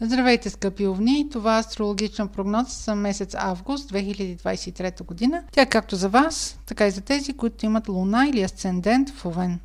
Здравейте, скъпи овни! Това е астрологична прогноза за месец август 2023 година. Тя е както за вас, така и за тези, които имат луна или асцендент в Овен.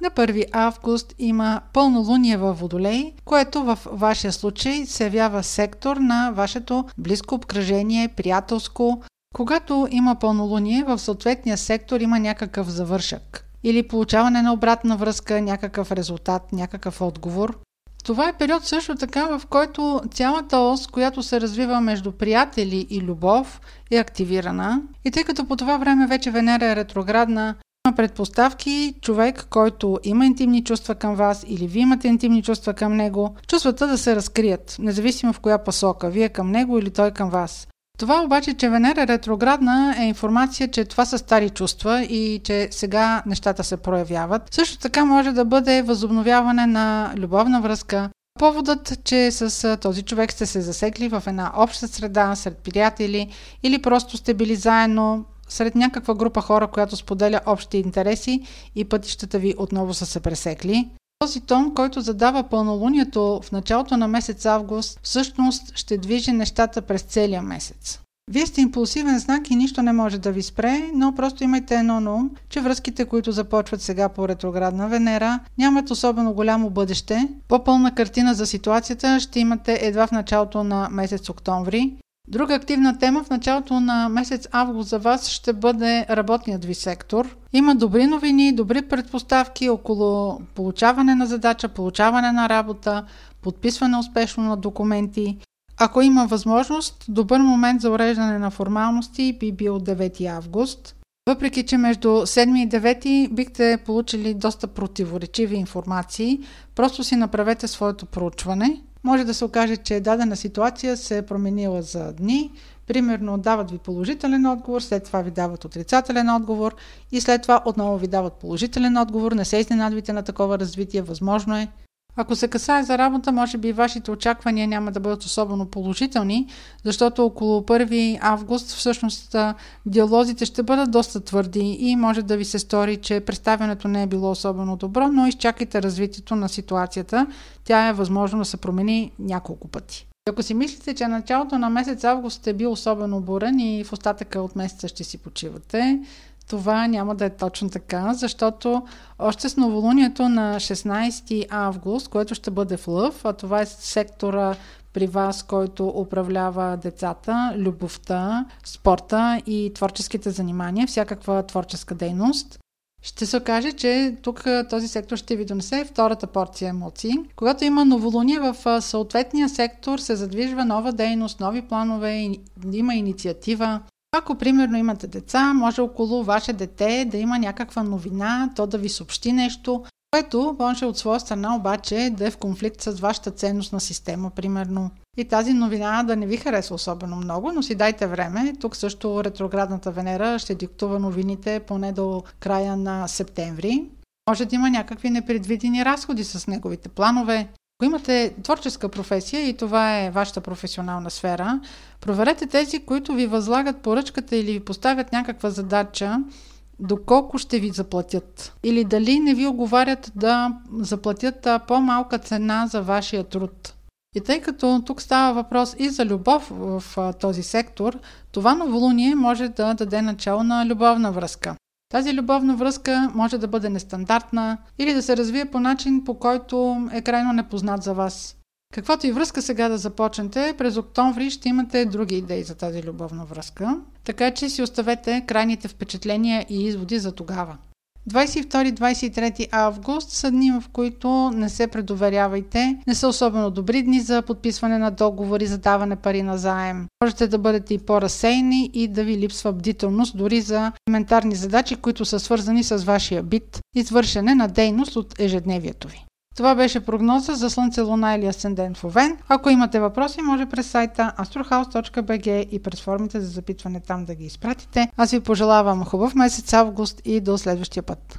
На 1 август има пълнолуние във Водолей, което в вашия случай се явява сектор на вашето близко обкръжение, приятелско. Когато има пълнолуние, в съответния сектор има някакъв завършък или получаване на обратна връзка, някакъв резултат, някакъв отговор. Това е период също така, в който цялата ос, която се развива между приятели и любов, е активирана. И тъй като по това време вече Венера е ретроградна, има предпоставки човек, който има интимни чувства към вас или вие имате интимни чувства към него, чувствата да се разкрият, независимо в коя посока, вие към него или той към вас. Това обаче, че Венера е ретроградна е информация, че това са стари чувства и че сега нещата се проявяват. Също така може да бъде възобновяване на любовна връзка. Поводът, че с този човек сте се засекли в една обща среда, сред приятели или просто сте били заедно сред някаква група хора, която споделя общи интереси и пътищата ви отново са се пресекли. Този тон, който задава пълнолунието в началото на месец август, всъщност ще движи нещата през целия месец. Вие сте импулсивен знак и нищо не може да ви спре, но просто имайте едно на ум, че връзките, които започват сега по ретроградна Венера, нямат особено голямо бъдеще. По-пълна картина за ситуацията ще имате едва в началото на месец октомври. Друга активна тема в началото на месец август за вас ще бъде работният ви сектор. Има добри новини, добри предпоставки около получаване на задача, получаване на работа, подписване успешно на документи. Ако има възможност, добър момент за уреждане на формалности би бил 9 август. Въпреки, че между 7 и 9 бихте получили доста противоречиви информации, просто си направете своето проучване – може да се окаже, че дадена ситуация се е променила за дни. Примерно дават ви положителен отговор, след това ви дават отрицателен отговор и след това отново ви дават положителен отговор. Не се изненадвайте на такова развитие, възможно е. Ако се касае за работа, може би вашите очаквания няма да бъдат особено положителни, защото около 1 август всъщност диалозите ще бъдат доста твърди и може да ви се стори, че представянето не е било особено добро, но изчакайте развитието на ситуацията. Тя е възможно да се промени няколко пъти. Ако си мислите, че началото на месец август е бил особено бурен и в остатъка от месеца ще си почивате, това няма да е точно така, защото още с новолунието на 16 август, което ще бъде в Лъв, а това е сектора при вас, който управлява децата, любовта, спорта и творческите занимания, всякаква творческа дейност. Ще се окаже, че тук този сектор ще ви донесе втората порция емоции. Когато има новолуние в съответния сектор, се задвижва нова дейност, нови планове, има инициатива, ако примерно имате деца, може около ваше дете да има някаква новина, то да ви съобщи нещо, което може от своя страна обаче да е в конфликт с вашата ценностна система, примерно. И тази новина да не ви хареса особено много, но си дайте време. Тук също ретроградната Венера ще диктува новините поне до края на септември. Може да има някакви непредвидени разходи с неговите планове. Ако имате творческа професия и това е вашата професионална сфера, проверете тези, които ви възлагат поръчката или ви поставят някаква задача, доколко ще ви заплатят. Или дали не ви оговарят да заплатят по-малка цена за вашия труд. И тъй като тук става въпрос и за любов в този сектор, това новолуние може да даде начало на любовна връзка. Тази любовна връзка може да бъде нестандартна или да се развие по начин, по който е крайно непознат за вас. Каквото и връзка сега да започнете, през октомври ще имате други идеи за тази любовна връзка, така че си оставете крайните впечатления и изводи за тогава. 22-23 август са дни, в които не се предоверявайте. Не са особено добри дни за подписване на договори, за даване пари на заем. Можете да бъдете и по-разсейни и да ви липсва бдителност дори за елементарни задачи, които са свързани с вашия бит, извършене на дейност от ежедневието ви. Това беше прогноза за Слънце, Луна или Асцендент в Овен. Ако имате въпроси, може през сайта astrohouse.bg и през формите за запитване там да ги изпратите. Аз ви пожелавам хубав месец август и до следващия път.